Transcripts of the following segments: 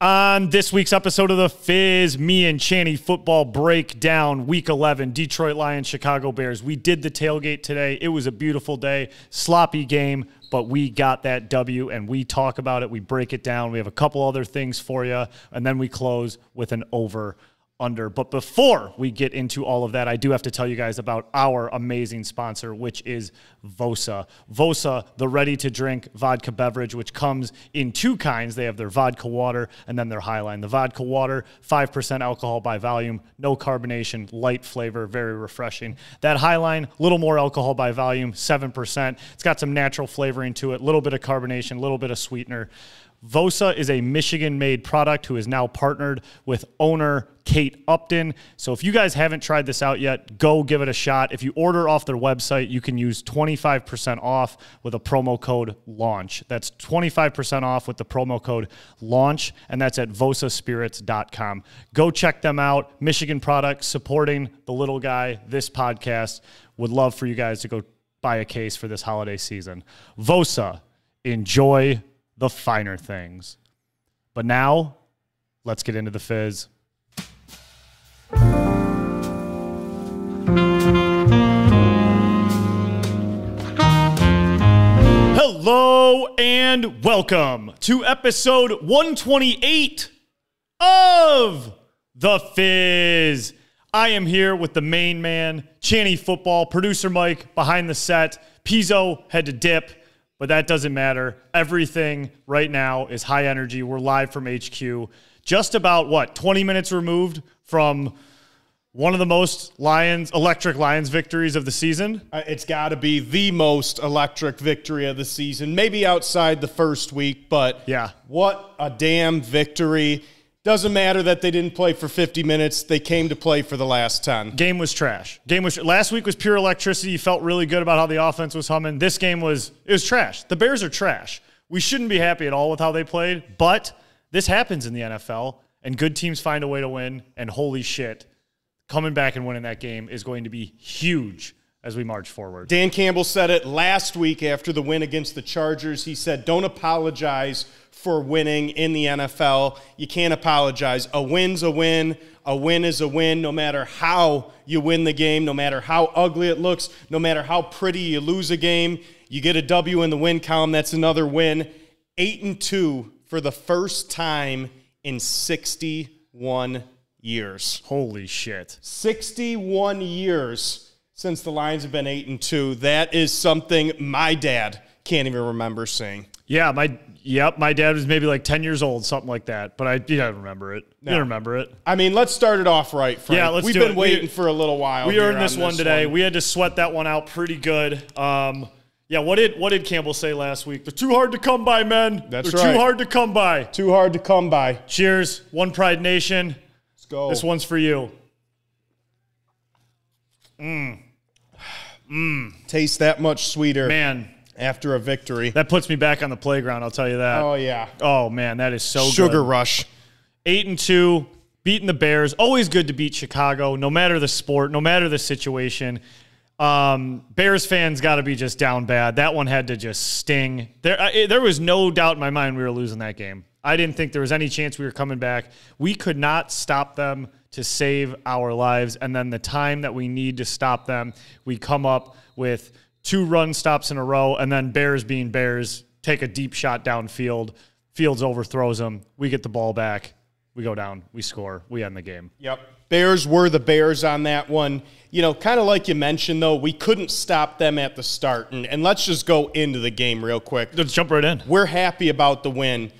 On this week's episode of The Fizz, me and Channy football breakdown week 11, Detroit Lions, Chicago Bears. We did the tailgate today. It was a beautiful day, sloppy game, but we got that W and we talk about it. We break it down. We have a couple other things for you, and then we close with an over under. But before we get into all of that, I do have to tell you guys about our amazing sponsor, which is Vosa. Vosa, the ready to drink vodka beverage, which comes in two kinds. They have their vodka water and then their Highline. The vodka water, 5% alcohol by volume, no carbonation, light flavor, very refreshing. That Highline, a little more alcohol by volume, 7%. It's got some natural flavoring to it, a little bit of carbonation, a little bit of sweetener. Vosa is a Michigan made product who is now partnered with owner Kate Upton. So if you guys haven't tried this out yet, go give it a shot. If you order off their website, you can use 25% off with a promo code LAUNCH. That's 25% off with the promo code LAUNCH, and that's at vosaspirits.com. Go check them out. Michigan product supporting the little guy, this podcast. Would love for you guys to go buy a case for this holiday season. Vosa, enjoy the finer things. But now, let's get into the fizz. Hello and welcome to episode 128 of The Fizz. I am here with the main man, Channy Football, producer Mike behind the set. Pizzo had to dip but that doesn't matter. Everything right now is high energy. We're live from HQ, just about what, 20 minutes removed from one of the most Lions, electric Lions victories of the season. Uh, it's got to be the most electric victory of the season, maybe outside the first week, but yeah. What a damn victory. Doesn't matter that they didn't play for 50 minutes. They came to play for the last 10. Game was trash. Game was last week was pure electricity. You felt really good about how the offense was humming. This game was it was trash. The Bears are trash. We shouldn't be happy at all with how they played, but this happens in the NFL and good teams find a way to win and holy shit, coming back and winning that game is going to be huge as we march forward. Dan Campbell said it last week after the win against the Chargers. He said, "Don't apologize for winning in the NFL. You can't apologize. A win's a win. A win is a win, no matter how you win the game, no matter how ugly it looks, no matter how pretty you lose a game. You get a W in the win column. That's another win. Eight and two for the first time in 61 years. Holy shit. 61 years since the Lions have been eight and two. That is something my dad can't even remember seeing. Yeah, my Yep, my dad was maybe like ten years old, something like that. But I, you don't remember it. No. You remember it. I mean, let's start it off right. Frank. Yeah, let's. We've been it. waiting we, for a little while. We earned this, one today. One. We had to sweat that one out pretty good. Um, yeah, what did what did Campbell say last week? They're too hard to come by, men. That's They're right. Too hard to come by. Too hard to come by. Cheers, One Pride Nation. Let's go. This one's for you. Mmm. Mmm. Tastes that much sweeter, man after a victory. That puts me back on the playground, I'll tell you that. Oh yeah. Oh man, that is so Sugar good. rush. 8 and 2, beating the Bears. Always good to beat Chicago, no matter the sport, no matter the situation. Um, Bears fans got to be just down bad. That one had to just sting. There, I, there was no doubt in my mind we were losing that game. I didn't think there was any chance we were coming back. We could not stop them to save our lives. And then the time that we need to stop them, we come up with two run stops in a row, and then Bears being Bears take a deep shot downfield. Fields overthrows them. We get the ball back. We go down. We score. We end the game. Yep. Bears were the Bears on that one. You know, kind of like you mentioned, though, we couldn't stop them at the start. And, and let's just go into the game real quick. Let's jump right in. We're happy about the win.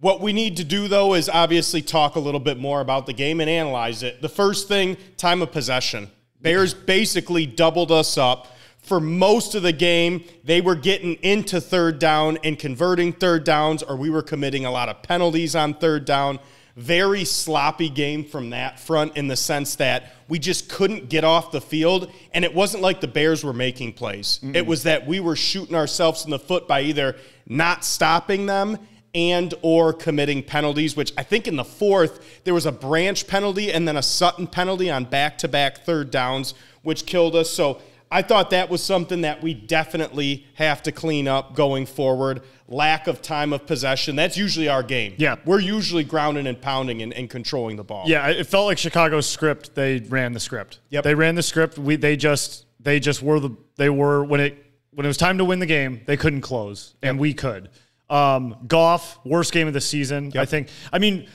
What we need to do, though, is obviously talk a little bit more about the game and analyze it. The first thing, time of possession. Bears basically doubled us up for most of the game, they were getting into third down and converting third downs, or we were committing a lot of penalties on third down. Very sloppy game from that front in the sense that we just couldn't get off the field. And it wasn't like the Bears were making plays, mm it was that we were shooting ourselves in the foot by either not stopping them and or committing penalties which i think in the fourth there was a branch penalty and then a sutton penalty on back-to-back third downs which killed us so I thought that was something that we definitely have to clean up going forward. Lack of time of possession. That's usually our game. Yeah. We're usually grounding and pounding and, and controlling the ball. Yeah, it felt like Chicago's script. They ran the script. Yep. They ran the script. We they just they just were the they were when it when it was time to win the game, they couldn't close, and we could. Um, Goff, worst game of the season. I think. I mean,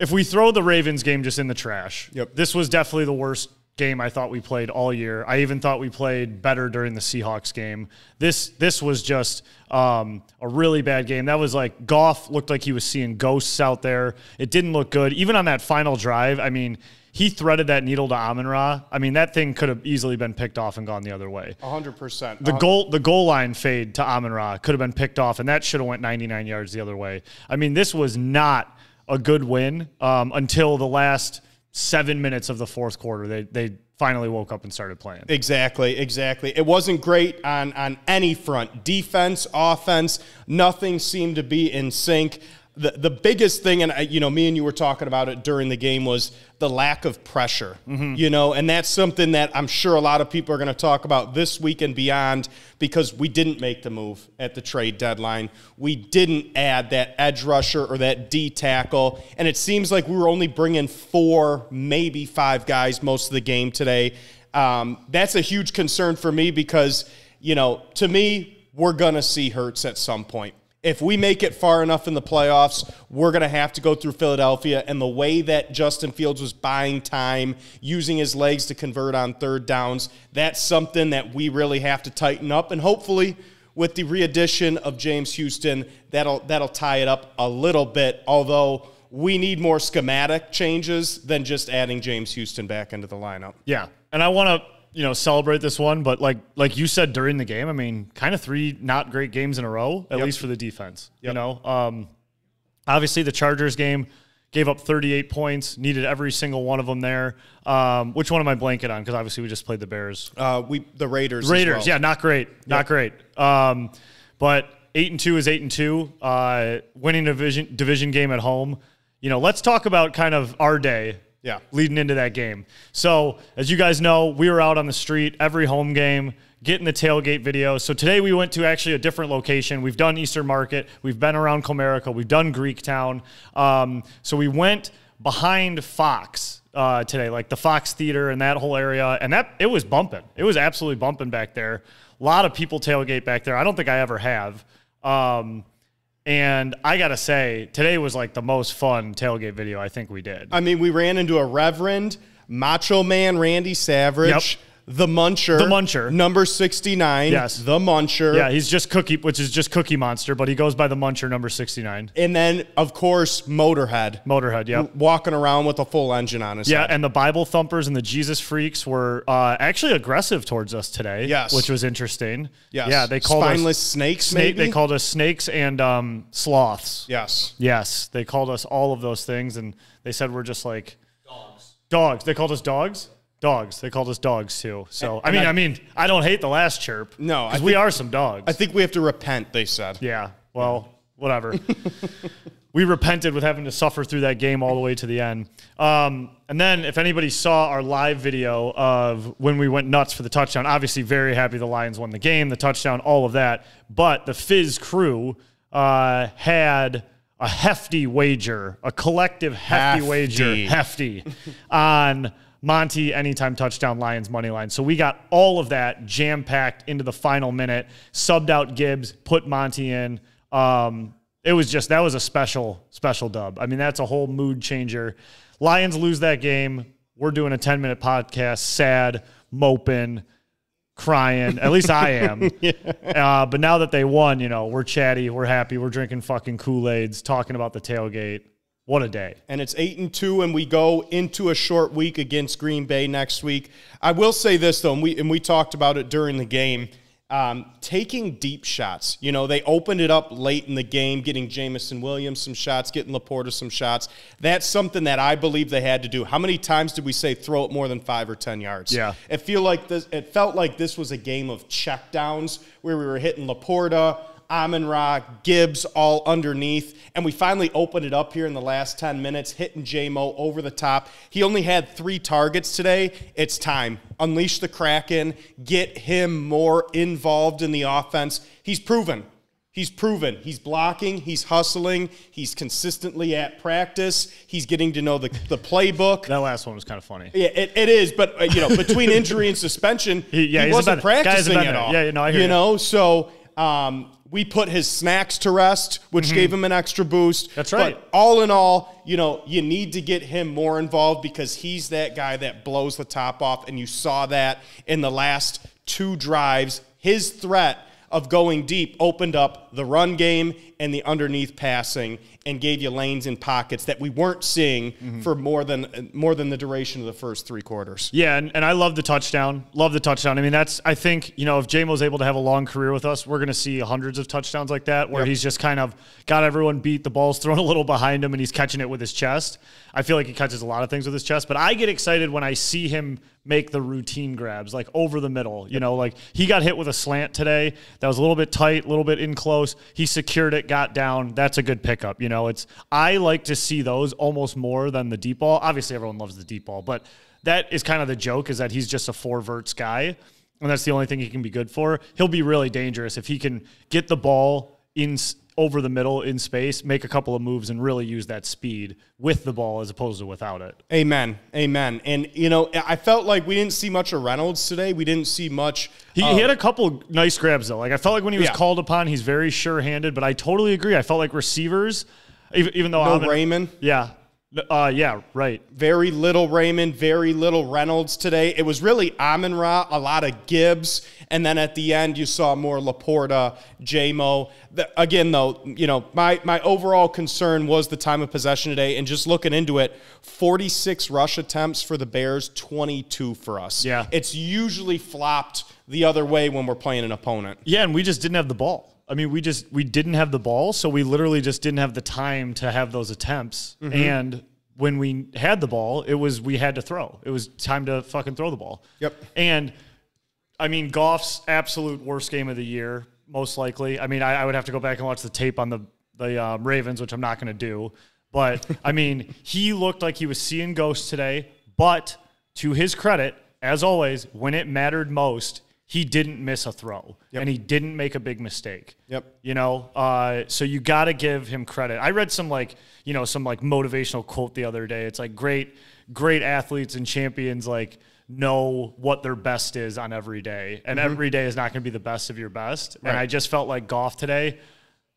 if we throw the Ravens game just in the trash, Yep. this was definitely the worst game I thought we played all year. I even thought we played better during the Seahawks game. This this was just um, a really bad game. That was like Goff looked like he was seeing ghosts out there. It didn't look good. Even on that final drive, I mean, he threaded that needle to Amon Ra. I mean, that thing could have easily been picked off and gone the other way. 100%. The goal, the goal line fade to Amon Ra could have been picked off, and that should have went 99 yards the other way. I mean, this was not a good win um, until the last seven minutes of the fourth quarter. They they finally woke up and started playing. Exactly, exactly. It wasn't great on on any front. Defense, offense, nothing seemed to be in sync. The the biggest thing, and I, you know, me and you were talking about it during the game, was the lack of pressure. You know, and that's something that I'm sure a lot of people are going to talk about this week and beyond because we didn't make the move at the trade deadline. We didn't add that edge rusher or that D tackle, and it seems like we were only bringing four, maybe five guys most of the game today. Um, that's a huge concern for me because, you know, to me, we're going to see Hurts at some point. If we make it far enough in the playoffs, we're going to have to go through Philadelphia. And the way that Justin Fields was buying time, using his legs to convert on third downs, that's something that we really have to tighten up. And hopefully, with the re-addition of James Houston, that'll that'll tie it up a little bit. Although we need more schematic changes than just adding James Houston back into the lineup. Yeah, and I want to you know celebrate this one, but like like you said during the game, I mean, kind of three not great games in a row, at Yep. least for the defense. You know, um, obviously the Chargers game gave up 38 points, needed every single one of them there. Um, which one am I blanket on? Because obviously we just played the Bears. Uh, we the Raiders. Raiders, well. yeah, not great, not great. Um, but eight and two is eight and two. Uh, winning a division division game at home. You know, let's talk about kind of our day. Yeah. leading into that game. So as you guys know, we were out on the street every home game. Getting the tailgate video. So today we went to actually a different location. We've done Eastern Market. We've been around Comerica. We've done Greektown. Um, so we went behind Fox uh, today, like the Fox Theater and that whole area, and that it was bumping. It was absolutely bumping back there. A lot of people tailgate back there. I don't think I ever have. Um, and I gotta say, today was like the most fun tailgate video I think we did. I mean, we ran into a Reverend Macho Man Randy Savage, Yep. The Muncher, The Muncher. number sixty nine, Yes. the Muncher, Yeah, he's just Cookie, which is just Cookie Monster, but he goes by the Muncher number 69. and then of course Motorhead, Motorhead, yeah, walking around with a full engine on his Yeah, head. and the Bible thumpers and the Jesus freaks were uh, actually aggressive towards us today. Yes. which was interesting. Yes. yeah, they called spineless us snakes. snake. maybe? They called us snakes and um, sloths. yes. Yes, they called us all of those things, and they said we're just like dogs. Dogs. They called us dogs. Dogs. They called us dogs too. So I And mean, I- I, mean, I don't hate the last chirp. No, because we are some dogs. I think we have to repent. They said. Yeah. Well, whatever. we repented with having to suffer through that game all the way to the end. Um, and then, if anybody saw our live video of when we went nuts for the touchdown, obviously very happy the Lions won the game, the touchdown, all of that. But the Fizz crew uh, had a hefty wager, a collective hefty, Hefty. wager, hefty, on Monty anytime touchdown Lions money line. So we got all of that jam packed into the final minute, subbed out Gibbs, put Monty in. Um, it was just that was a special, special dub. I mean, that's a whole mood changer. Lions lose that game. We're doing a 10 minute podcast, sad, moping, crying. At least I am. uh, but now that they won, you know, we're chatty, we're happy, we're drinking fucking Kool Aids, talking about the tailgate. What a day. and it's eight and two, and we go into a short week against Green Bay next week. I will say this though, and we and we talked about it during the game. Um, taking deep shots. You know, they opened it up late in the game, getting Jameson Williams some shots, getting Laporta some shots. That's something that I believe they had to do. How many times did we say throw it more than five or ten yards? Yeah. It feel like this. It felt like this was a game of checkdowns where we were hitting Laporta Amon Ra, Gibbs all underneath. And we finally opened it up here in the last 10 minutes, hitting JMO over the top. He only had three targets today. It's time. Unleash the Kraken, get him more involved in the offense. He's proven. He's proven. He's blocking. He's hustling. He's consistently at practice. He's getting to know the, the playbook. That last one was kind of funny. Yeah, it, it is. But uh, you know, between injury and suspension, He- yeah, he wasn't better- guy's a practicing at all. Yeah, you know, I hear you you. know, so um, we put his snacks to rest, which gave him an extra boost. Mm-hmm. That's right. But all in all, you know, you need to get him more involved because he's that guy that blows the top off, and you saw that in the last two drives. His threat of going deep opened up the run game and the underneath passing and gave you lanes and pockets that we weren't seeing Mm-hmm. for more than more than the duration of the first three quarters. Yeah, and, and I love the touchdown. Love the touchdown. I mean, that's I think you know if JMO's able to have a long career with us, we're going to see hundreds of touchdowns like that, where Yep. he's just kind of got everyone beat. The ball's thrown a little behind him, and he's catching it with his chest. I feel like he catches a lot of things with his chest, but I get excited when I see him make the routine grabs, like over the middle. You know, like he got hit with a slant today that was a little bit tight, a little bit in close. He secured it, got down. That's a good pickup. You know, it's I like to see those almost more than the deep ball. Obviously, everyone loves the deep ball, but that is kind of the joke is that he's just a four verts guy, and that's the only thing he can be good for. He'll be really dangerous if he can get the ball in over the middle in space, make a couple of moves, and really use that speed with the ball as opposed to without it. Amen. Amen. And you know, I felt like we didn't see much of Reynolds today. We didn't see much. He, of- he um, had a couple nice grabs though. Like I felt like when he was Yeah. called upon, he's very sure-handed. But I totally agree. I felt like receivers, even, even though no Ahmed- Raymond. yeah, uh, yeah, right. Very little Raymond, very little Reynolds today. It was really Amon Ra, a lot of Gibbs, and then at the end you saw more Laporta, JMO. The, again, though, you know, my my overall concern was the time of possession today, and just looking into it, 46 rush attempts for the Bears, 22 for us. Yeah. it's usually flopped the other way when we're playing an opponent. Yeah, and we just didn't have the ball. I mean, we just we didn't have the ball, so we literally just didn't have the time to have those attempts. Mm-hmm. And when we had the ball, it was we had to throw. It was time to fucking throw the ball. Yep. And I mean, Goff's absolute worst game of the year, most likely. I mean, I, I would have to go back and watch the tape on the the um, Ravens, which I'm not going to do. But I mean, he looked like he was seeing ghosts today. But to his credit, as always, when it mattered most, he didn't miss a throw and he didn't make a big mistake. Yep. You know, uh, so you got to give him credit. I read some like, you know, some like motivational quote the other day. It's like great, great athletes and champions like know what their best is on every day, and every day is not going to be the best of your best. And I just felt like Goff today,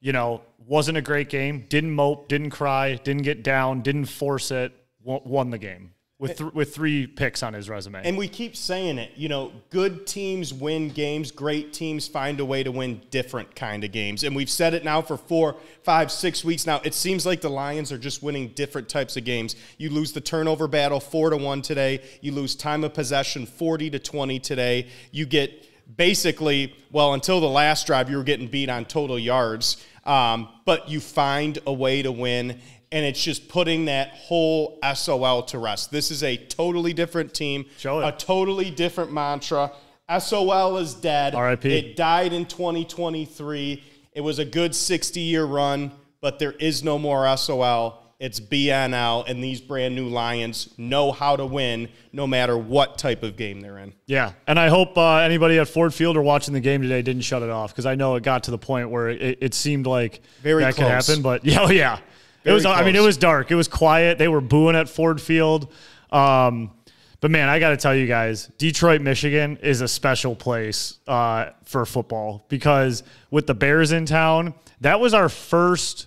you know, wasn't a great game. Didn't mope, didn't cry, didn't get down, didn't force it. Won the game with th- with three picks on his resume. And we keep saying it, you know, good teams win games, great teams find a way to win different kind of games. And we've said it now for four, five, six weeks now. It seems like the Lions are just winning different types of games. You lose the turnover battle four to one today. You lose time of possession 40 to 20 today. You get basically, well, until the last drive, you were getting beat on total yards. Um, but you find a way to win and it's just putting that whole SOL to rest. This is a totally different team, Show it. a totally different mantra. SOL is dead. RIP. It died in 2023. It was a good 60 year run, but there is no more SOL. It's BNL, and these brand new Lions know how to win no matter what type of game they're in. Yeah, and I hope uh, anybody at Ford Field or watching the game today didn't shut it off because I know it got to the point where it, it seemed like Very that could happen. But yeah, oh, yeah, it Very was. I mean, it was dark. It was quiet. They were booing at Ford Field. Um, but man, I got to tell you guys, Detroit, Michigan is a special place uh, for football because with the Bears in town, that was our first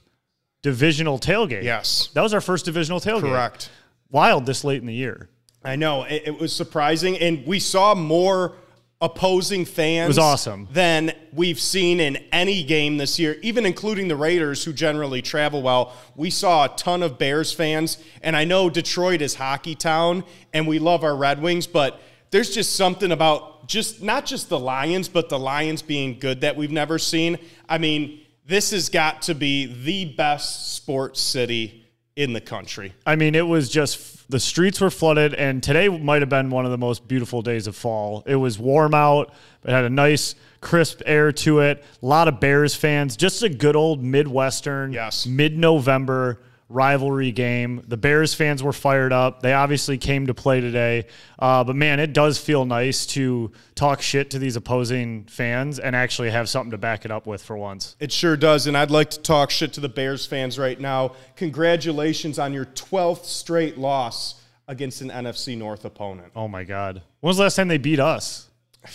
divisional tailgate. Yes. that was our first divisional tailgate. Correct. Wild this late in the year. I know it, it was surprising, and we saw more opposing fans. It was awesome. than we've seen in any game this year, even including the Raiders, who generally travel well. We saw a ton of Bears fans, and I know Detroit is hockey town, and we love our Red Wings, but there's just something about just not just the Lions, but the Lions being good that we've never seen. I mean, this has got to be the best sports city in the country. I mean, it was just the streets were flooded, and today might have been one of the most beautiful days of fall. It was warm out, it had a nice, crisp air to it. A lot of Bears fans, just a good old Midwestern, Yes. mid November rivalry game. The Bears fans were fired up. They obviously came to play today. Uh, but man, it does feel nice to talk shit to these opposing fans and actually have something to back it up with for once. It sure does. And I'd like to talk shit to the Bears fans right now. Congratulations on your 12th straight loss against an NFC North opponent. Oh my God. When was the last time they beat us?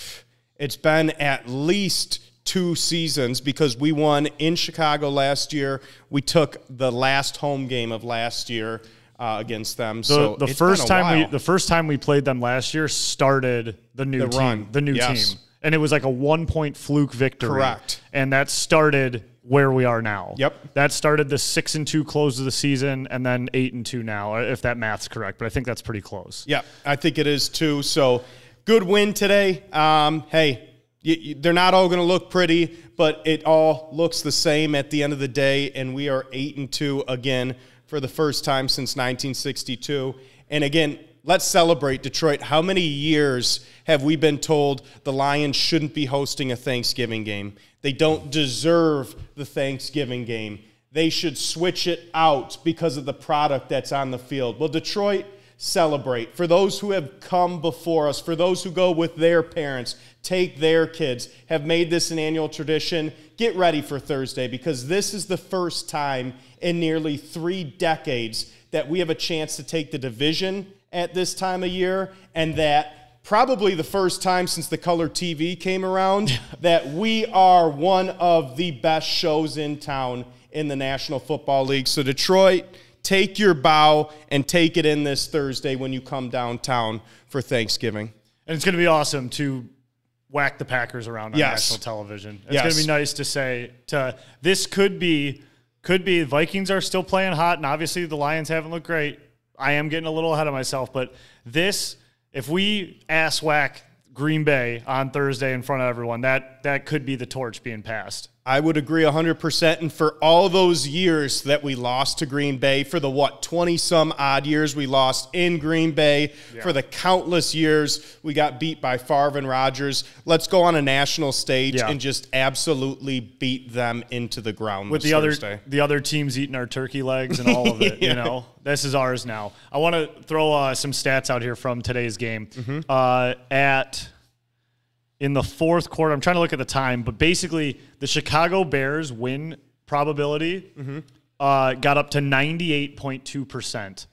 It's been at least two seasons because we won in Chicago last year. We took the last home game of last year uh, against them. The, so the first time we the first time we played them last year started the new The team, run. the new Yes. team, and it was like a one point fluke victory. Correct. and that started where we are now. Yep. that started the six and two close of the season, and then eight and two now, if that math's correct. But I think that's pretty close. Yeah, I think it is too. So good win today. Um, hey, they're not all going to look pretty, but it all looks the same at the end of the day, and we are eight and two again for the first time since 1962. And again, let's celebrate Detroit. How many years have we been told the Lions shouldn't be hosting a Thanksgiving game? They don't deserve the Thanksgiving game. They should switch it out because of the product that's on the field. Well, Detroit celebrate. For those who have come before us, for those who go with their parents, take their kids, have made this an annual tradition, get ready for Thursday because this is the first time in nearly three decades that we have a chance to take the division at this time of year and that probably the first time since the color TV came around that we are one of the best shows in town in the National Football League. So Detroit, take your bow and take it in this Thursday when you come downtown for Thanksgiving. And it's going to be awesome to whack the Packers around on Yes. national television. It's Yes. going to be nice to say to this could be could be Vikings are still playing hot and obviously the Lions haven't looked great. I am getting a little ahead of myself, but this if we ass whack Green Bay on Thursday in front of everyone, that that could be the torch being passed. I would agree 100%. And for all those years that we lost to Green Bay, for the what, 20 some odd years we lost in Green Bay, for the countless years we got beat by Favre and Rodgers, let's go on a national stage Yeah. and just absolutely beat them into the ground with the other Thursday. the other teams eating our turkey legs and all of it. You know, this is ours now. I want to throw uh, some stats out here from today's game. Mm-hmm. Uh, at in the fourth quarter, I'm trying to look at the time, but basically the Chicago Bears win probability Mm-hmm. uh, got up to 98.2 percent.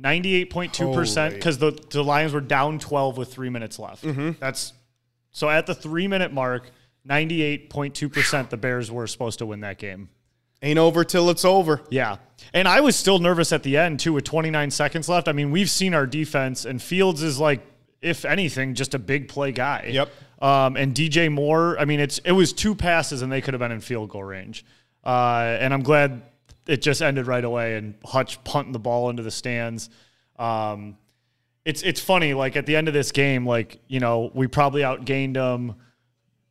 98.2 percent because the, the Lions were down 12 with three minutes left. Mm-hmm. That's so at the three minute mark, 98.2 percent the Bears were supposed to win that game. Ain't over till it's over. Yeah. And I was still nervous at the end, too, with 29 seconds left. I mean, we've seen our defense, and Fields is like, if anything, just a big play guy. Yep. Um, and DJ Moore, I mean, it's it was two passes, and they could have been in field goal range. Uh, and I'm glad it just ended right away, and Hutch punting the ball into the stands. Um, it's it's funny, like at the end of this game, like you know, we probably outgained them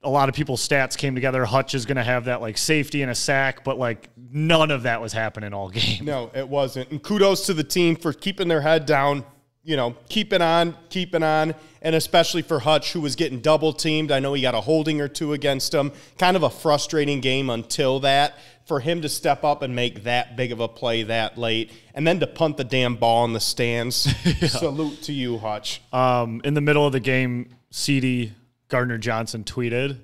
a lot of people's stats came together. Hutch is going to have that like safety and a sack, but like none of that was happening all game. No, it wasn't. And kudos to the team for keeping their head down, you know, keeping on, keeping on, and especially for Hutch, who was getting double teamed. I know he got a holding or two against him. Kind of a frustrating game until that. For him to step up and make that big of a play that late, and then to punt the damn ball in the stands. Salute to you, Hutch. Um, in the middle of the game, CJ Gardner Johnson tweeted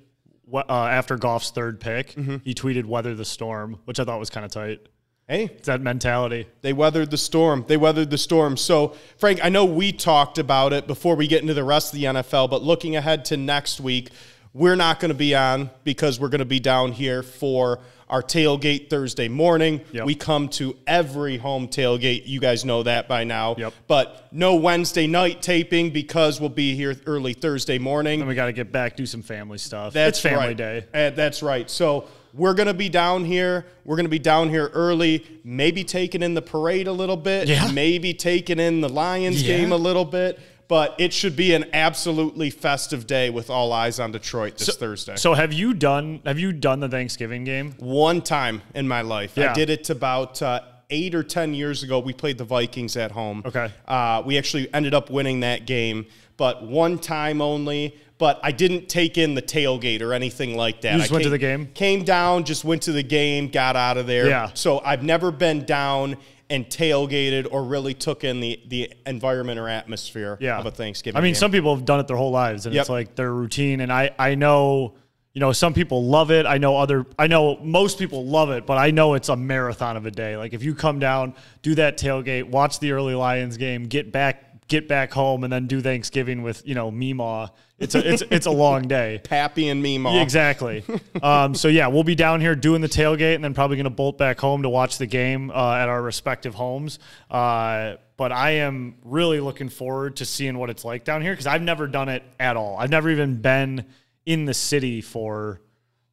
uh, after Goff's third pick. He tweeted "Weather the storm," which I thought was kind of tight. Hey, It's that mentality. They weathered the storm. They weathered the storm. So, Frank, I know we talked about it before we get into the rest of the NFL, but looking ahead to next week, we're not going to be on because we're going to be down here for our tailgate Thursday morning. Yep. We come to every home tailgate. You guys know that by now. Yep. But no Wednesday night taping because we'll be here early Thursday morning. And we got to get back, do some family stuff. That's it's family right. day. Uh, that's right. So we're going to be down here. We're going to be down here early, maybe taking in the parade a little bit, Yeah. maybe taking in the Lions Yeah. game a little bit. But it should be an absolutely festive day with all eyes on Detroit this Thursday. So have you done have you done the Thanksgiving game? One time in my life, yeah. I did it about uh, eight or ten years ago, we played the Vikings at home. Okay. Uh, we actually ended up winning that game, but one time only. But I didn't take in the tailgate or anything like that. You just I went to the game? Came down, just went to the game, got out of there. Yeah. So I've never been down and tailgated or really took in the the environment or atmosphere yeah. of a Thanksgiving. I mean, game. some people have done it their whole lives, and Yep. it's like their routine. And I, I know, you know, some people love it. I know other, I know most people love it, but I know it's a marathon of a day. Like if you come down, do that tailgate, watch the early Lions game, get back, get back home, and then do Thanksgiving with you know Meemaw. It's a, it's, it's a long day. Pappy and me, mom. exactly. um, so yeah, we'll be down here doing the tailgate, and then probably going to bolt back home to watch the game uh, at our respective homes. Uh, but I am really looking forward to seeing what it's like down here because I've never done it at all. I've never even been in the city for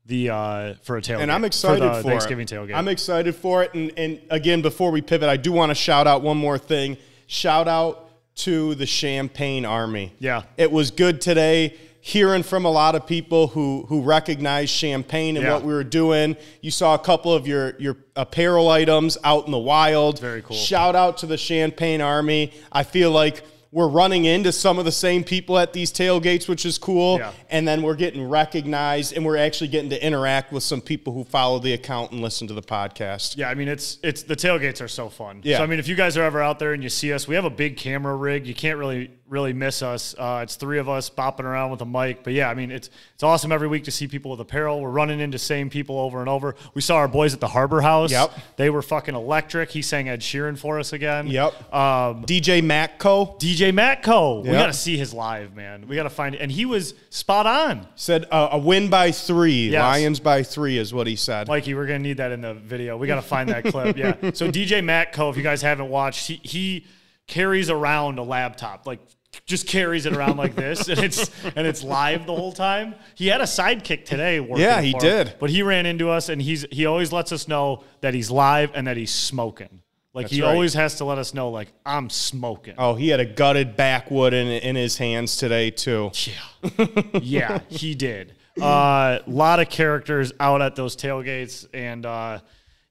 the uh, for a tailgate. and I'm excited for, for, Thanksgiving it. tailgate. I'm excited for it. And, and again, before we pivot, I do want to shout out one more thing. Shout out to the Champagne Army. Yeah. it was good today. Hearing from a lot of people who who recognize Champagne and Yeah. what we were doing. You saw a couple of your your apparel items out in the wild. Very cool. Shout out to the Champagne Army. I feel like we're running into some of the same people at these tailgates, which is cool. Yeah. And then we're getting recognized and we're actually getting to interact with some people who follow the account and listen to the podcast. Yeah, I mean it's it's the tailgates are so fun. Yeah. So I mean, if you guys are ever out there and you see us, we have a big camera rig. You can't really really miss us. Uh, it's three of us bopping around with a mic. But yeah, I mean it's it's awesome every week to see people with apparel. We're running into same people over and over. We saw our boys at the Harbor House. Yep. They were fucking electric. He sang Ed Sheeran for us again. Yep. Um, DJ Matco DJ Matco. We got to see his live, man. We got to find it. And he was spot on. said uh, a win by three. Yes. Lions by three is what he said. Mikey, we're gonna need that in the video. We gotta find that clip. Yeah. So DJ Matco, if you guys haven't watched, he he carries around a laptop, like just carries it around like this, and it's and it's live the whole time. He had a sidekick today. Yeah, he for him, did. but he ran into us, and he's he always lets us know that he's live and that he's smoking. Like he right. always has to let us know, like I'm smoking. oh, he had a gutted backwood in, in his hands today, too. Yeah, yeah, he did. A uh, lot of characters out at those tailgates, and uh,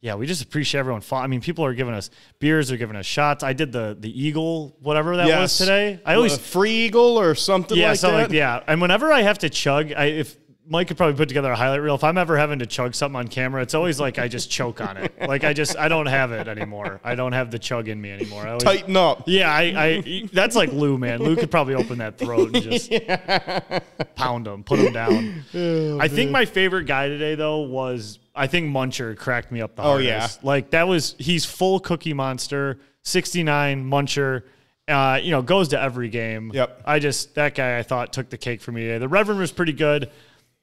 yeah, we just appreciate everyone. I mean, people are giving us beers, they're giving us shots. I did the the eagle, whatever that was today. I always a free eagle or something yeah, like something that. like yeah. And whenever I have to chug, I if Mike could probably put together a highlight reel. If I'm ever having to chug something on camera, it's always like I just choke on it. Like I just I don't have it anymore. I don't have the chug in me anymore. I always, Tighten up. yeah, I, I that's like Lou, man. Lou could probably open that throat and just pound him, put him down. Oh, I think my favorite guy today though was I think Muncher cracked me up the hardest. Oh, yeah. like that was he's full Cookie Monster, sixty nine Muncher. Uh, you know, goes to every game. Yep. I just that guy I thought took the cake for me today. The Reverend was pretty good.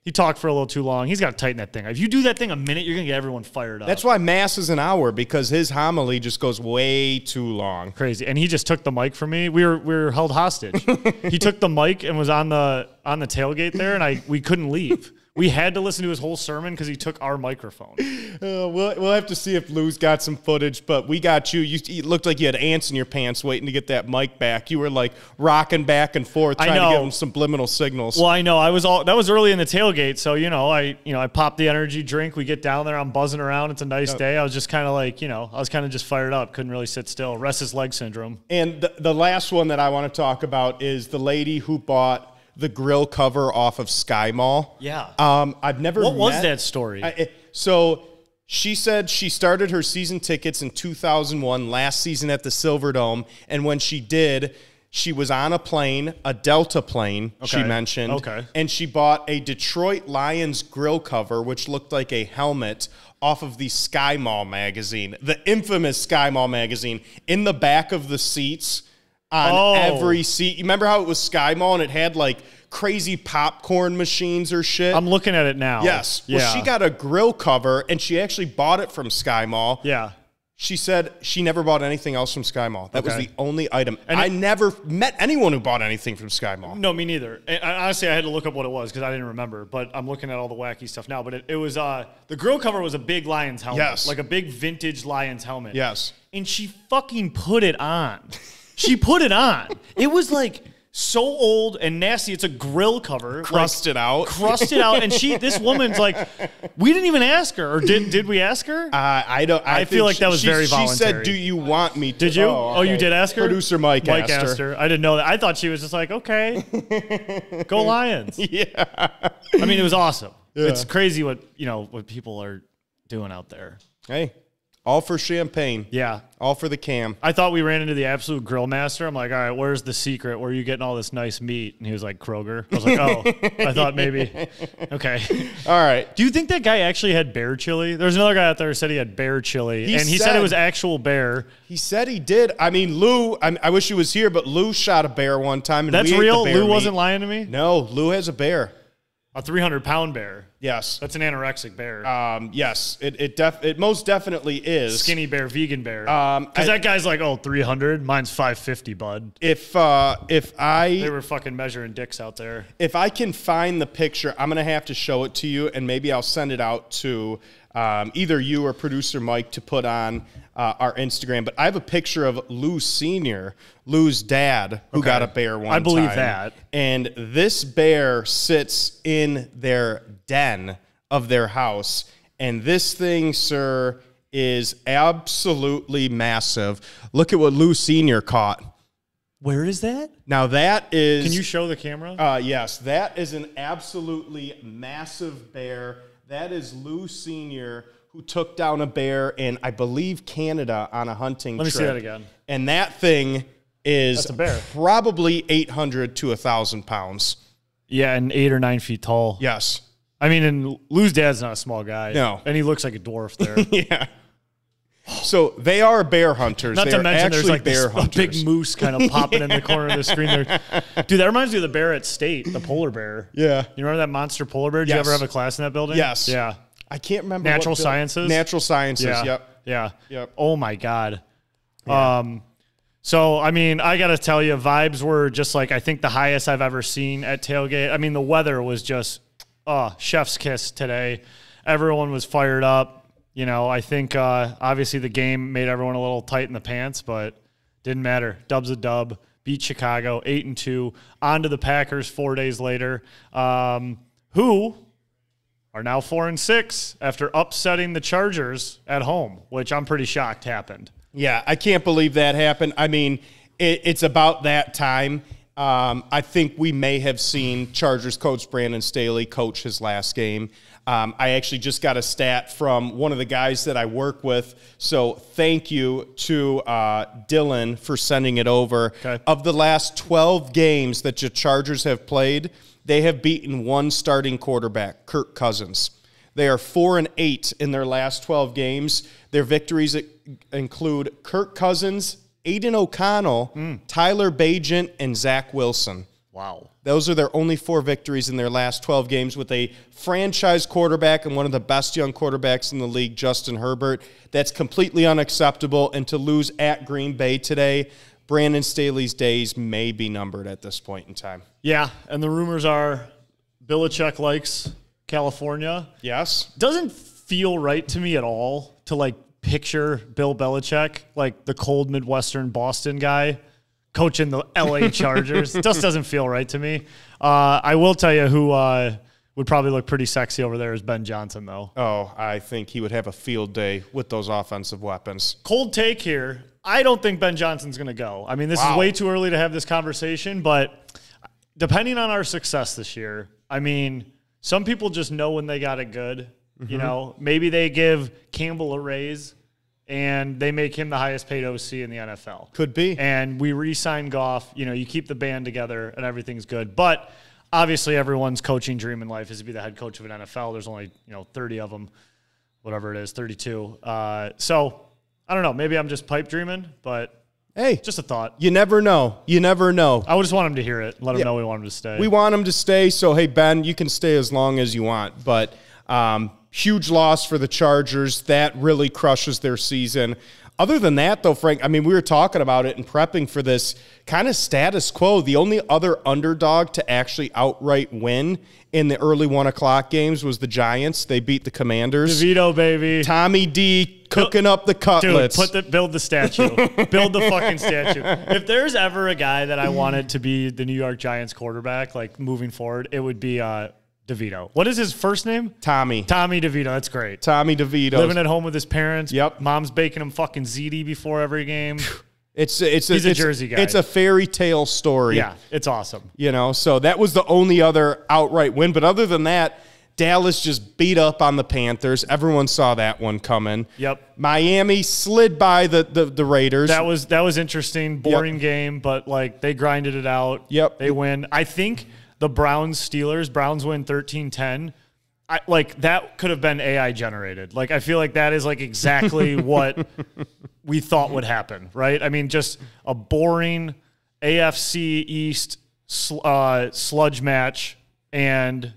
He talked for a little too long. He's got to tighten that thing. If you do that thing a minute, you're gonna get everyone fired up. That's why Mass is an hour because his homily just goes way too long. crazy. And he just took the mic from me. We were we were held hostage. he took the mic and was on the on the tailgate there, and I we couldn't leave. We had to listen to his whole sermon because he took our microphone. Uh, we'll, we'll have to see if Lou's got some footage, but we got you. you. Looked like you had ants in your pants waiting to get that mic back. You were like rocking back and forth trying to give him subliminal signals. Well, I know I was all that was early in the tailgate, so you know I you know I popped the energy drink. We get down there, I'm buzzing around. It's a nice day. I was just kind of like you know I was kind of just fired up. Couldn't really sit still. Restless leg syndrome. And the, the last one that I want to talk about is the lady who bought the grill cover off of Sky Mall. Yeah. Um, I've never. What was that story? I- so she said she started her season tickets in 2001, last season at the Silverdome, and when she did, she was on a plane, a Delta plane. She mentioned. Okay. And she bought a Detroit Lions grill cover, which looked like a helmet. Off of the Sky Mall magazine, the infamous Sky Mall magazine, in the back of the seats on Oh. every seat. You remember how it was Sky Mall and it had like crazy popcorn machines or shit? I'm looking at it now. Yes. Well, Yeah. she got a grill cover and she actually bought it from Sky Mall. Yeah. She said she never bought anything else from Sky Mall. That was the only item. And I it- never met anyone who bought anything from Sky Mall. No, me neither. And honestly, I had to look up what it was because I didn't remember. But I'm looking at all the wacky stuff now. But it, it was uh the grill cover was a big Lions helmet. Yes. Like a big vintage Lions helmet. Yes. And she fucking put it on. She put it on. It was like so old and nasty. It's a grill cover, Crusted out. crusted out. And she, this woman's like, we didn't even ask her, or did did we ask her? Uh, I don't. I, I feel like that was she, very She said, "Do you want me to?" did you? Oh, you did ask her. Producer Mike, Mike asked, asked her. her. I didn't know that. I thought she was just like, okay, go Lions. Yeah. I mean, it was awesome. It's crazy what you know what people are doing out there. Hey, all for champagne. Yeah. All for the cam. I thought we ran into the absolute grill master. I'm like, all right, where's the secret? Where are you getting all this nice meat? And he was like, Kroger. I was like, oh, I thought maybe. Okay. All right. Do you think that guy actually had bear chili? There's another guy out there who said he had bear chili, He and he said, it was actual bear. He said he did. I mean, Lou. I, I wish he was here, but Lou shot a bear one time, and That's we ate the real. Lou meat. wasn't lying to me. No, Lou has a bear. A 300 pound bear. Yes. That's an anorexic bear. Um, yes. It it def it most definitely is. Skinny bear, vegan bear. Um, Because I- that guy's like, oh, 300. Mine's 550, bud. If uh, if I. They were fucking measuring dicks out there. if I can find the picture, I'm gonna have to show it to you, and maybe I'll send it out to um, either you or producer Mike to put on uh, our Instagram. But I have a picture of Lou Senior, Lou's dad, who got a bear one I believe time. that. And this bear sits in their den of their house, and this thing, sir, is absolutely massive. Look at what Lou Senior caught. Where is that? Now that is Can you show the camera? uh, yes, that is an absolutely massive bear. That is Lou Senior, who took down a bear in, I believe, Canada on a hunting trip. Let me trip. see that again. And that thing is That's a bear. probably 800 to 1,000 pounds. yeah, and eight or nine feet tall. Yes. I mean, and Lou's dad's not a small guy. No. And he looks like a dwarf there. Yeah. So they are bear hunters. Not they to mention there's like this bear a big moose kind of popping in the corner of the screen there. Dude, that reminds me of the bear at State, the polar bear. Yeah. You remember that monster polar bear? Did you ever have a class in that building? Yes. Yeah. I can't remember. Natural sciences? Natural sciences. Yeah. Yep. Yeah. Yep. Oh my God. Um, so I mean, I gotta tell you, vibes were just like I think the highest I've ever seen at tailgate. I mean, the weather was just uh chef's kiss today. Everyone was fired up. You know, I think uh, obviously the game made everyone a little tight in the pants, but didn't matter. Dub's a dub. Beat Chicago eight and two. On to the Packers four days later. Um, who are now four and six after upsetting the Chargers at home, which I'm pretty shocked happened. Yeah, I can't believe that happened. I mean, it, it's about that time. Um, I think we may have seen Chargers coach Brandon Staley coach his last game. Um, I actually just got a stat from one of the guys that I work with. So thank you to uh, Dylan for sending it over. Okay. Of the last 12 games that the Chargers have played, they have beaten one starting quarterback, Kirk Cousins. They are four and eight in their last 12 games. Their victories include Kirk Cousins, Aidan O'Connell, Tyler Bagent, and Zach Wilson. Wow. Those are their only four victories in their last 12 games with a franchise quarterback and one of the best young quarterbacks in the league, Justin Herbert. That's completely unacceptable. And to lose at Green Bay today, Brandon Staley's days may be numbered at this point in time. Yeah, and the rumors are Belichick likes California. Yes. Doesn't feel right to me at all to like picture Bill Belichick, like the cold Midwestern Boston guy, coaching the LA Chargers. it just doesn't feel right to me. Uh, I will tell you who uh, would probably look pretty sexy over there is Ben Johnson, though. Oh, I think he would have a field day with those offensive weapons. cold take here. I don't think Ben Johnson's going to go. I mean, this is way too early to have this conversation, but depending on our success this year, I mean, some people just know when they got it good. You know, maybe they give Campbell a raise and they make him the highest paid OC in the NFL. Could be. And we re-sign Goff. You know, you keep the band together and everything's good. But obviously, everyone's coaching dream in life is to be the head coach of an NFL. There's only you know 30 of them, whatever it is, 32. Uh, so I don't know. Maybe I'm just pipe dreaming, but Hey, just a thought. you never know. You never know. I would just want him to hear it. Let him know we want him to stay. We want him to stay. So, hey, Ben, you can stay as long as you want. But um, huge loss for the Chargers. That really crushes their season. other than that, though, Frank, I mean, we were talking about it and prepping for this kind of status quo. The only other underdog to actually outright win in the early one o'clock games was the Giants. They beat the Commanders. DeVito, baby. Tommy D cooking up the Dude, cutlets. put the build the statue. build the fucking statue. If there's ever a guy that I wanted to be the New York Giants quarterback, like moving forward, it would be uh DeVito. What is his first name? Tommy. Tommy DeVito. That's great. Tommy DeVito. Living at home with his parents. Yep. Mom's baking him fucking ziti before every game. It's it's He's a it's- Jersey guy. It's a fairy tale story. Yeah, it's awesome. You know, so that was the only other outright win. But other than that, Dallas just beat up on the Panthers. Everyone saw that one coming. Yep. Miami slid by the the, the Raiders. That was that was interesting. Boring game, but like they grinded it out. Yep. They win. I think the Browns Steelers, Browns win 13-10. I, like that could have been AI generated. Like I feel like that is like exactly what we thought would happen, right? I mean, just a boring AFC East sl- uh, sludge match, and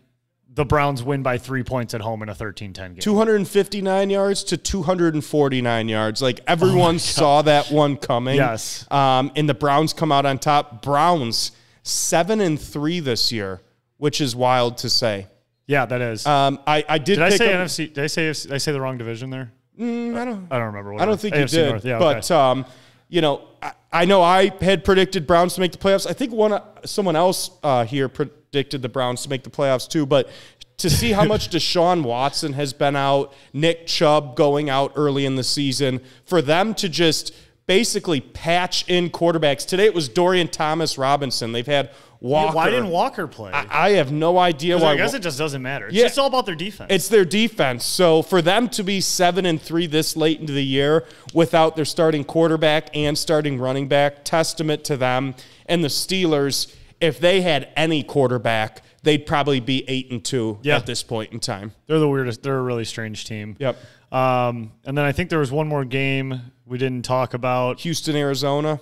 the Browns win by three points at home in a 13-10 game. 259 yards to 249 yards. Like everyone saw that one coming. Yes. Um, and the Browns come out on top. Browns seven and three this year, which is wild to say. Yeah, that is. Um, I, I did. did I say up- NFC? Did I say did I say the wrong division there? Mm, I don't. I don't remember. I don't think you did. North. Yeah, okay. but um, you know, I, I know I had predicted Browns to make the playoffs. I think one someone else uh, here predicted the Browns to make the playoffs too. But to see how much Deshaun Watson has been out, Nick Chubb going out early in the season, for them to just basically patch in quarterbacks. Today it was Dorian Thompson-Robinson. They've had Walker. Why didn't Walker play? I have no idea why. I guess it just doesn't matter. It's Yeah. just all about their defense. It's their defense. So for them to be seven and three this late into the year without their starting quarterback and starting running back, testament to them. And the Steelers, if they had any quarterback, they'd probably be eight and two Yeah. at this point in time. they're the weirdest. They're a really strange team. Yep. Um, and then I think there was one more game we didn't talk about, Houston, Arizona.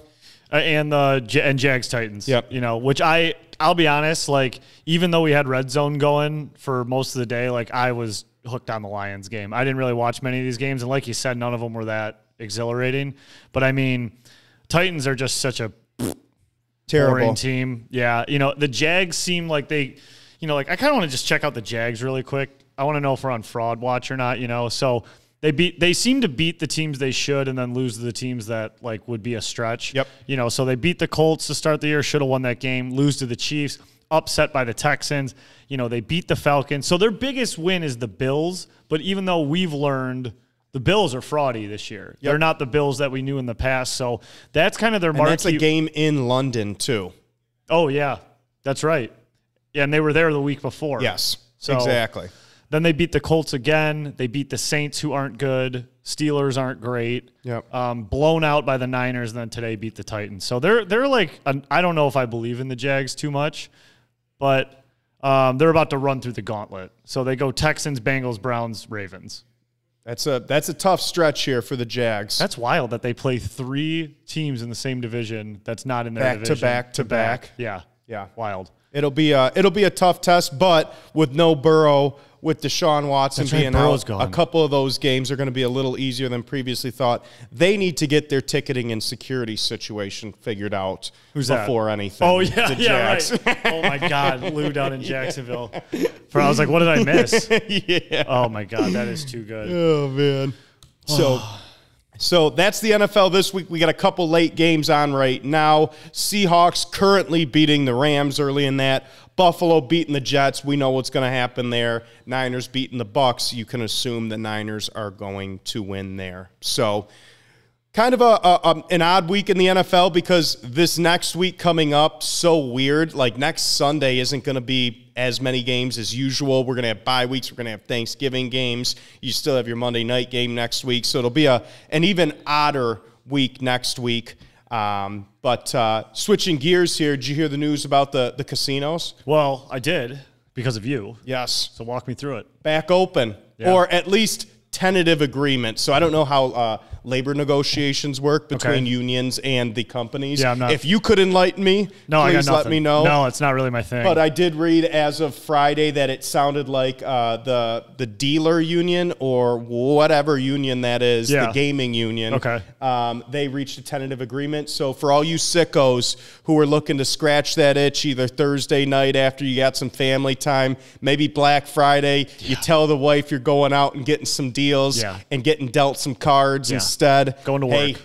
uh, and the J- and Jags Titans. Yep. You know, which I I'll be honest, like even though we had red zone going for most of the day, like I was hooked on the Lions game. I didn't really watch many of these games, and like you said, none of them were that exhilarating. But I mean, Titans are just such a Terrible. boring team. Yeah, you know the Jags seem like they, you know, like I kind of want to just check out the Jags really quick. I want to know if we're on fraud watch or not. You know, so they beat they seem to beat the teams they should and then lose to the teams that like would be a stretch. Yep. You know, so they beat the Colts to start the year, should have won that game. Lose to the Chiefs, upset by the Texans. You know, they beat the Falcons. So their biggest win is the Bills. But even though we've learned. The Bills are fraudy this year. They're not the Bills that we knew in the past. So that's kind of their And marquee. that's a game in London, too. Oh yeah, that's right. Yeah, and they were there the week before. Yes. So- exactly. Then they beat the Colts again. They beat the Saints, who aren't good. Steelers aren't great. Yep. Um, blown out by the Niners, and then today beat the Titans. So they're they're like an, I don't know if I believe in the Jags too much, but um, they're about to run through the gauntlet. So they go Texans, Bengals, Browns, Ravens. That's a that's a tough stretch here for the Jags. That's wild that they play three teams in the same division. That's not in their Back to back to back. Yeah. Yeah. Wild. It'll be a it'll be a tough test, but with no Burrow, with Deshaun Watson That's being Burrow's out, gone. a couple of those games are going to be a little easier than previously thought. They need to get their ticketing and security situation figured out Who's that? before anything. Oh yeah, yeah, right. oh my God, Lou down in Jacksonville. For I was like, what did I miss? yeah. Oh my God, that is too good. Oh man. So so that's the NFL this week. We got a couple late games on right now. Seahawks currently beating the Rams early in that. Buffalo beating the Jets. We know what's going to happen there. Niners beating the Bucs. You can assume the Niners are going to win there. So kind of a, a um, an odd week in the NFL because this next week coming up so weird. Like next Sunday isn't going to be as many games as usual. We're going to have bye weeks. We're going to have Thanksgiving games. You still have your Monday night game next week, so it'll be a an even odder week next week. Um, but uh, switching gears here, did you hear the news about the the casinos? Well, I did because of you. Yes, So walk me through it. back open, Yeah. or at least tentative agreement. So I don't know how uh, labor negotiations work between Okay. unions and the companies. Yeah, I'm not- if you could enlighten me, No, please let me know. No, it's not really my thing. But I did read as of Friday that it sounded like uh, the the dealer union or whatever union that is, Yeah. the gaming union. Okay. Um, they reached a tentative agreement. So for all you sickos who are looking to scratch that itch, either Thursday night after you got some family time, maybe Black Friday, you tell the wife you're going out and getting some deals Yeah. and getting dealt some cards Yeah. Instead. Going to Hey, work.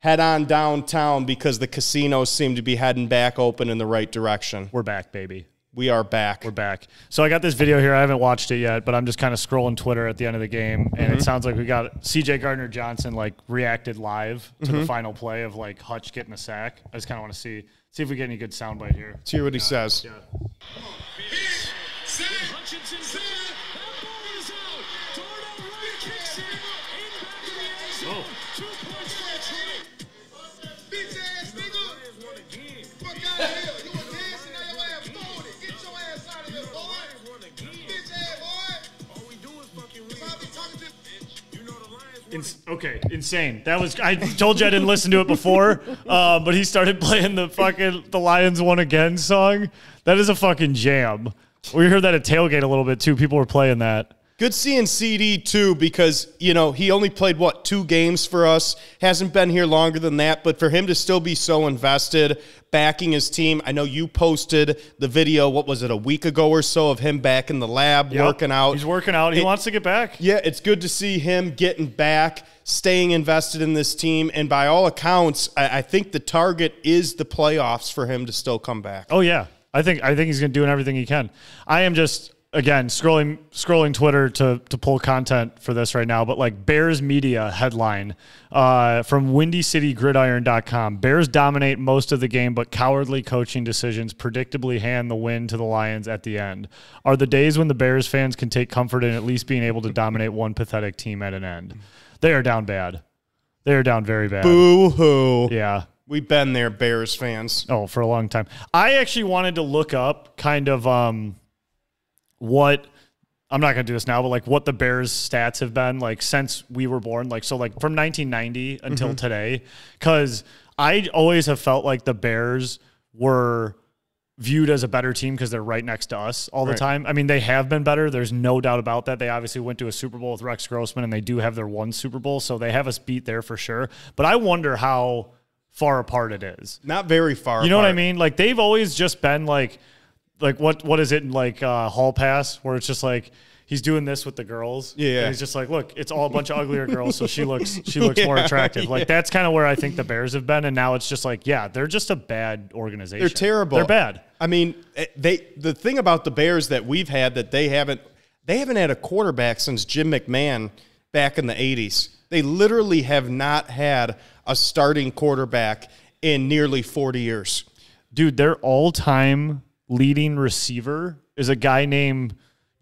head on downtown because the casinos seem to be heading back open in the right direction. We're back, baby. We are back. We're back. So I got this video here. I haven't watched it yet, but I'm just kind of scrolling Twitter at the end of the game, and Mm-hmm. it sounds like we got CJ Gardner Johnson like reacted live to Mm-hmm. the final play of like Hutch getting a sack. I just kind of want to see see if we get any good soundbite here. Let's hear what he says. Yeah. Ins- okay, insane. That was I told you I didn't listen to it before, uh, but he started playing the fucking the Lions won again song. That is a fucking jam. We heard that at tailgate a little bit too. People were playing that. Good seeing CJ too because you know he only played what two games for us. Hasn't been here longer than that, but for him to still be so invested, backing his team. I know you posted the video. What was it a week ago or so of him back in the lab Yep. working out. He's working out. He It- wants to get back. Yeah, it's good to see him getting back, staying invested in this team, and by all accounts, I, I think the target is the playoffs for him to still come back. Oh yeah, I think I think he's going to do everything he can. I am just again scrolling scrolling Twitter to to pull content for this right now, but like Bears media headline uh, from WindyCityGridiron.com: Bears dominate most of the game, but cowardly coaching decisions predictably hand the win to the Lions at the end. Are the days when the Bears fans can take comfort in at least being able to dominate one pathetic team at an end? They are down bad. They are down very bad. Boo hoo. Yeah. We've been there, Bears fans. Oh, for a long time. I actually wanted to look up kind of um what I'm not going to do this now, but like what the Bears stats have been like since we were born, like so like from 1990 until mm-hmm. today cuz I always have felt like the Bears were viewed as a better team because they're right next to us all the Right. time. I mean, they have been better. There's no doubt about that. They obviously went to a Super Bowl with Rex Grossman and they do have their one Super Bowl, so they have us beat there for sure. But I wonder how far apart it is. Not very far. You know what I mean? Like they've always just been like, like what what is it in like uh, Hall Pass where it's just like he's doing this with the girls. Yeah. And he's just like, look, it's all a bunch of uglier girls, so she looks she looks more attractive. Like that's kind of where I think the Bears have been, and now it's just like, yeah, they're just a bad organization. They're terrible. They're bad. I mean, eh, they the thing about the Bears that we've had that they haven't they haven't had a quarterback since Jim McMahon back in the 80s. They literally have not had a starting quarterback in nearly 40 years. Dude, their all time leading receiver is a guy named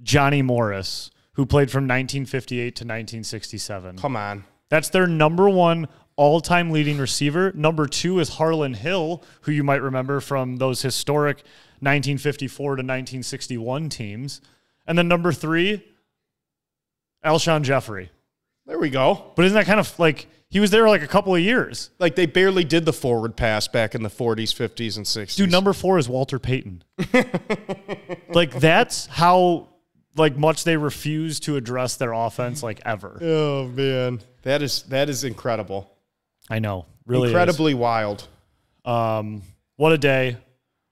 Johnny Morris, who played from 1958 to 1967. Come on. That's their number one all time leading receiver. Number two is Harlon Hill, who you might remember from those historic 1954 to 1961 teams. And then number three, Alshon Jeffery. There we go. But isn't that kind of like he was there like a couple of years? Like they barely did the forward pass back in the 40s, 50s, and 60s. Dude, number four is Walter Payton. like that's how like much they refuse to address their offense like ever. Oh man, that is that is incredible. I know. Really is. Incredibly wild. Um, what a day!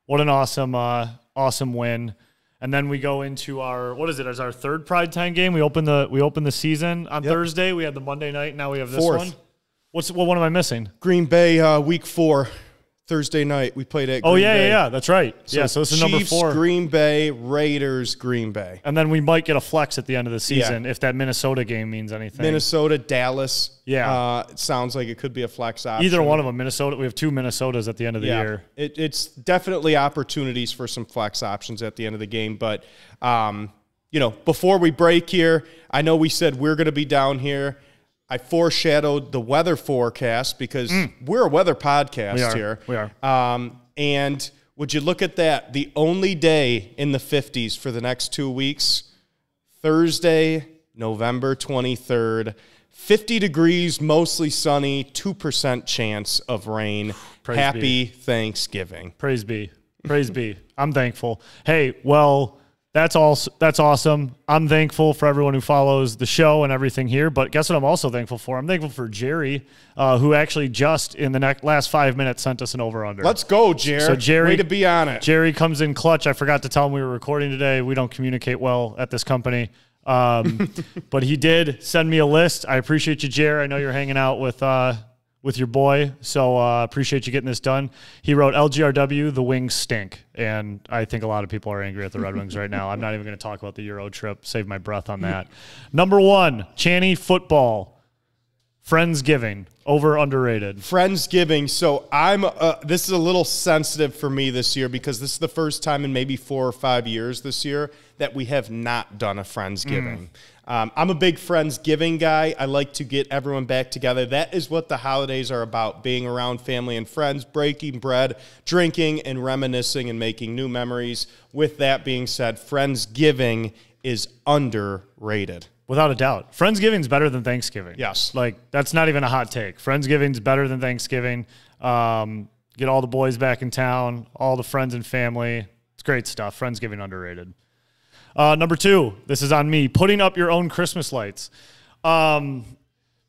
What an awesome, uh, awesome win! And then we go into our what is it? As our third Prime Time game, we open the we open the season on Thursday. We had the Monday night. Now we have this Fourth. one. What's what one am I missing? Green Bay uh, week 4 Thursday night. We played at Oh yeah, Bay. yeah, yeah. That's right. yeah, so this is number four. Green Bay, Raiders, Green Bay. and then we might get a flex at the end of the season if that Minnesota game means anything. Minnesota, Dallas. Yeah. Uh, it sounds like it could be a flex option. Either one of them. Minnesota. We have two Minnesotas at the end of the Yeah. year. It, it's definitely opportunities for some flex options at the end of the game. But, um, you know, before we break here, I know we said we're going to be down here. I foreshadowed the weather forecast because we're a weather podcast Mm. We are. here. We are. Um, and would you look at that? The only day in the 50s for the next two weeks, Thursday, November 23rd, 50 degrees, mostly sunny, 2% chance of rain. Praise Happy Thanksgiving. Praise be. Praise be. I'm thankful. Hey, well, that's all that's awesome. I'm thankful for everyone who follows the show and everything here, but guess what I'm also thankful for? I'm thankful for Jerry, uh, who actually just in the next last 5 minutes sent us an over under. Let's go, Jerry. So Jerry- Way to be on it. Jerry comes in clutch. I forgot to tell him we were recording today. We don't communicate well at this company. Um, but he did send me a list. I appreciate you, Jerry. I know you're hanging out with uh, with your boy, so uh, appreciate you getting this done. He wrote LGRW, the wings stink, and I think a lot of people are angry at the Red Wings right now. I'm not even going to talk about the Euro trip. Save my breath on that. Number one, Channy football, Friendsgiving, over underrated. Friendsgiving. So I'm. Uh, this is a little sensitive for me this year because this is the first time in maybe four or five years this year that we have not done a Friendsgiving. Um, I'm a big Friendsgiving guy. I like to get everyone back together. That is what the holidays are about being around family and friends, breaking bread, drinking, and reminiscing and making new memories. With that being said, Friendsgiving is underrated. Without a doubt. Friendsgiving's better than Thanksgiving. Yes. Like, that's not even a hot take. Friendsgiving's better than Thanksgiving. Um, get all the boys back in town, all the friends and family. It's great stuff. Friendsgiving underrated. Uh, number two, this is on me. Putting up your own Christmas lights. Um,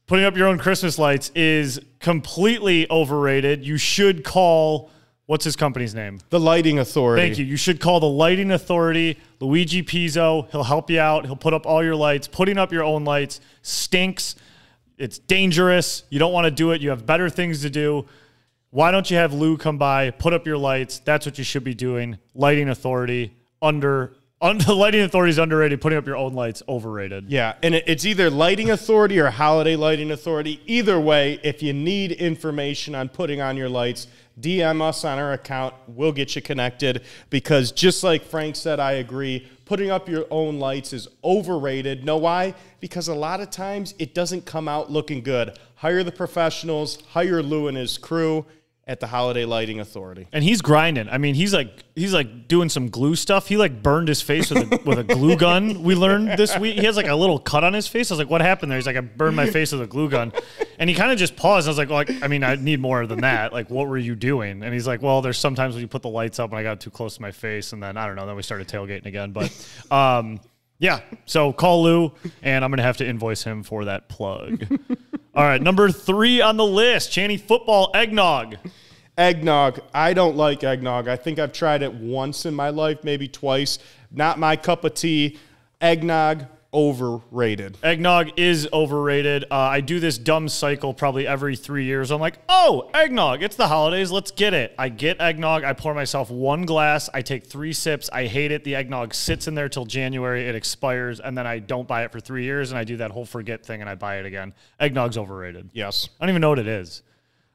putting up your own Christmas lights is completely overrated. You should call, what's his company's name? The Lighting Authority. Thank you. You should call the lighting authority, Luigi Pizzo. He'll help you out. He'll put up all your lights. Putting up your own lights stinks. It's dangerous. You don't want to do it. You have better things to do. Why don't you have Lou come by, put up your lights? That's what you should be doing. Lighting authority under under lighting authority is underrated. Putting up your own lights overrated. Yeah, and it- it's either lighting authority or holiday lighting authority. Either way, if you need information on putting on your lights, DM us on our account. We'll get you connected because just like Frank said, I agree. Putting up your own lights is overrated. Know why? Because a lot of times it doesn't come out looking good. Hire the professionals, hire Lou and his crew at the Holiday Lighting Authority. And he's grinding. I mean, he's like he's like doing some glue stuff. He like burned his face with a with a glue gun. We learned this week. He has like a little cut on his face. I was like, "What happened there?" He's like, "I burned my face with a glue gun," and he kind of just paused. I was like, "Like, I mean, I need more than that. Like, what were you doing?" And he's like, "Well, there's sometimes when you put the lights up and I got too close to my face, and then I don't know. Then we started tailgating again, but." um yeah, so call Lou, and I'm gonna have to invoice him for that plug. All right, number three on the list: Channy football eggnog. Eggnog. I don't like eggnog. I think I've tried it once in my life, maybe twice. Not my cup of tea. Eggnog, overrated. Eggnog is overrated. Uh, I do this dumb cycle probably every three years. I'm like, oh, eggnog. It's the holidays. Let's get it. I get eggnog. I pour myself one glass. I take three sips. I hate it. The eggnog sits in there till January. It expires. And then I don't buy it for three years. And I do that whole forget thing and I buy it again. Eggnog's overrated. Yes. I don't even know what it is.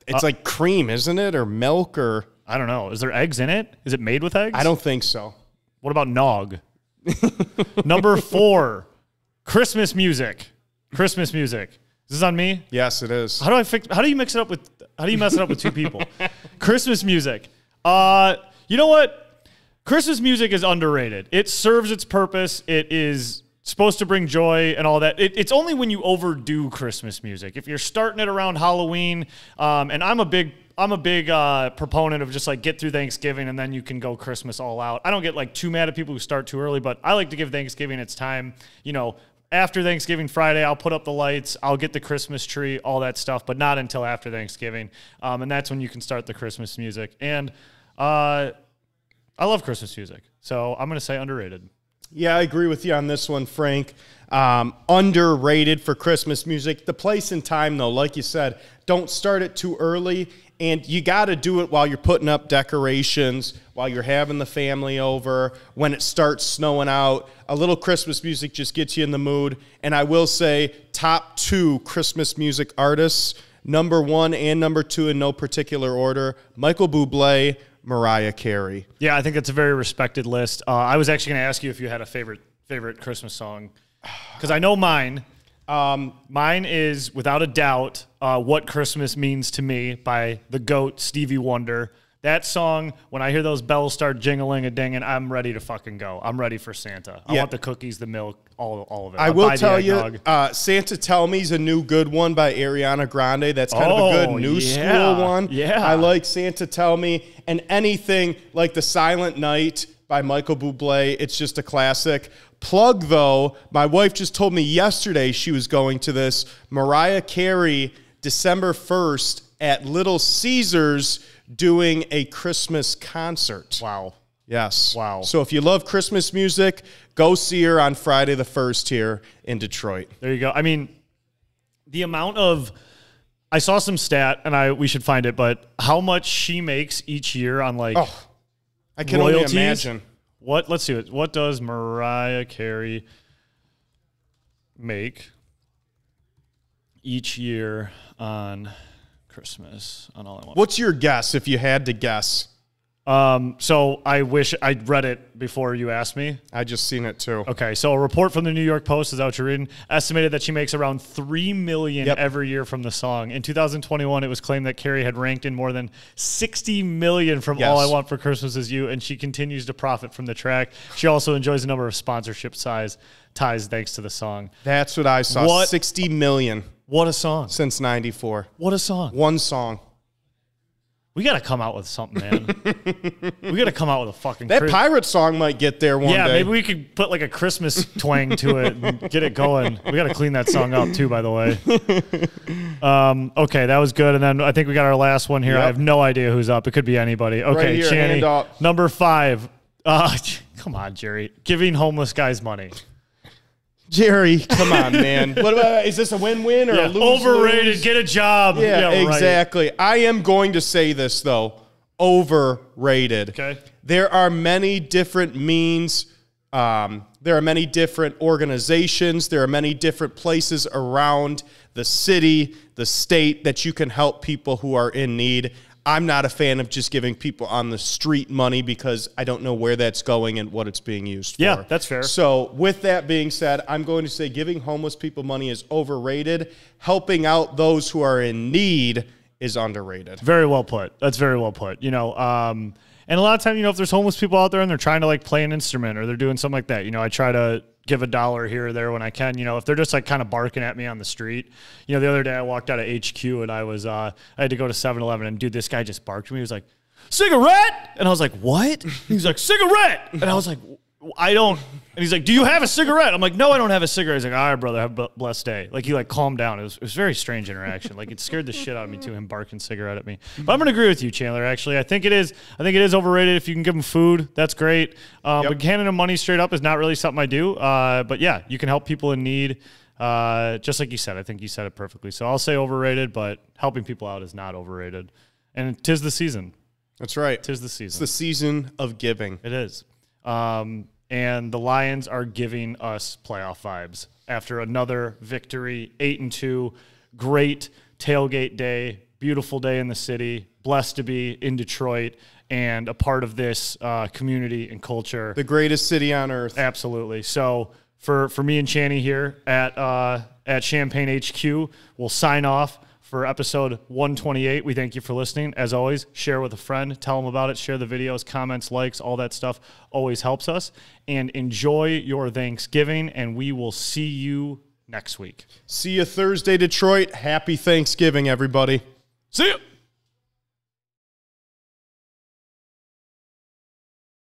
It's like cream, isn't it? Or milk or I don't know. Is there eggs in it? Is it made with eggs? I don't think so. What about nog? Number four, Christmas music. Christmas music. Is this on me? Yes, it is. How do I fix? How do you mix it up with? How do you mess it up with two people? Christmas music. Uh, you know what? Christmas music is underrated. It serves its purpose. It is supposed to bring joy and all that. It, it's only when you overdo Christmas music. If you're starting it around Halloween, um, and I'm a big I'm a big uh, proponent of just like get through Thanksgiving and then you can go Christmas all out. I don't get like too mad at people who start too early, but I like to give Thanksgiving its time. You know, after Thanksgiving Friday, I'll put up the lights, I'll get the Christmas tree, all that stuff, but not until after Thanksgiving. Um, and that's when you can start the Christmas music. And uh, I love Christmas music, so I'm gonna say underrated. Yeah, I agree with you on this one, Frank. Um, underrated for Christmas music. The place and time, though, like you said, don't start it too early. And you got to do it while you're putting up decorations, while you're having the family over, when it starts snowing out. A little Christmas music just gets you in the mood. And I will say, top two Christmas music artists, number one and number two in no particular order Michael Bublé, Mariah Carey. Yeah, I think that's a very respected list. Uh, I was actually going to ask you if you had a favorite favorite Christmas song because I know mine. Um, mine is without a doubt uh, "What Christmas Means to Me" by the goat Stevie Wonder That song, when I hear those bells start jingling and dinging, I'm ready to fucking go. I'm ready for Santa. I Yeah. want the cookies, the milk, all, all of it. I I'll will tell you, uh, Santa Tell Me's a new good one by Ariana Grande. That's kind of a Oh, good new yeah, school one. yeah. I like Santa Tell Me and anything like The Silent Night by Michael Bublé. It's just a classic. Plug though, my wife just told me yesterday she was going to this Mariah Carey December 1st at Little Caesars doing a Christmas concert. Wow. Yes. Wow. So if you love Christmas music, go see her on Friday the 1st here in Detroit. There you go. I mean, the amount of I saw some stat and I we should find it, but how much she makes each year on like Oh, I can royalties? only imagine. What let's see it. What does Mariah Carey make each year on Christmas on all I want? What's your guess if you had to guess? Um, so I wish I'd read it before you asked me. I just seen it too. Okay, so a report from the New York Post is out you're reading estimated that she makes around three million Yep. every year from the song. In 2021, it was claimed that Carey had ranked in more than 60 million from All I Want for Christmas Is You, and she continues to profit from the track. She also enjoys a number of sponsorship size ties thanks to the song. That's what I saw. What? 60 million What a song! since 94. What a song! One song. We got to come out with something, man. we got to come out with a fucking That Chris- pirate song might get there one Yeah, day. maybe we could put like a Christmas twang to it and get it going. We got to clean that song up too, by the way. Um, okay, that was good. And then I think we got our last one here. I have no idea who's up. It could be anybody. Okay, here, Channy, number five. Uh, come on, Jerry. Giving homeless guys money. Jerry, come on, man. What about, is this a win-win or a Yeah, lose? overrated. Get a job. Yeah, right. exactly. I am going to say this though. Overrated. Okay. There are many different means. Um, there are many different organizations. There are many different places around the city, the state that you can help people who are in need. I'm not a fan of just giving people on the street money because I don't know where that's going and what it's being used for. Yeah, that's fair. So, with that being said, I'm going to say giving homeless people money is overrated. Helping out those who are in need is underrated. Very well put. That's very well put. You know, um, and a lot of time, you know, if there's homeless people out there and they're trying to like play an instrument or they're doing something like that, you know, I try to give a dollar here or there when I can. You know, if they're just like kind of barking at me on the street. You know, the other day I walked out of HQ and I was uh, I had to go to 7-Eleven and dude, this guy just barked at me. He was like, cigarette, and I was like, what? He was like, cigarette, and I was like. I don't. And he's like, "Do you have a cigarette?" I'm like, "No, I don't have a cigarette." He's like, "All right, brother, have a blessed day." Like he like calmed down. It was, it was a very strange interaction. Like it scared the shit out of me too. Him barking cigarette at me. But I'm gonna agree with you, Chandler. Actually, I think it is. I think it is overrated. If you can give them food, that's great. Um, Yep. But handing them money straight up is not really something I do. Uh, but yeah, you can help people in need. Uh, just like you said, I think you said it perfectly. So I'll say overrated, but helping people out is not overrated. And tis the season. That's right. Tis the season. It's the season of giving. It is. Um, and the Lions are giving us playoff vibes after another victory, eight and two. Great tailgate day, beautiful day in the city. Blessed to be in Detroit and a part of this uh, community and culture. The greatest city on earth. Absolutely. So for for me and Channy here at uh, at Champagne HQ, we'll sign off for episode 128. We thank you for listening. As always, share with a friend, tell them about it, share the videos, comments, likes, all that stuff always helps us. And enjoy your Thanksgiving, and we will see you next week. See you Thursday, Detroit. Happy Thanksgiving, everybody. See you.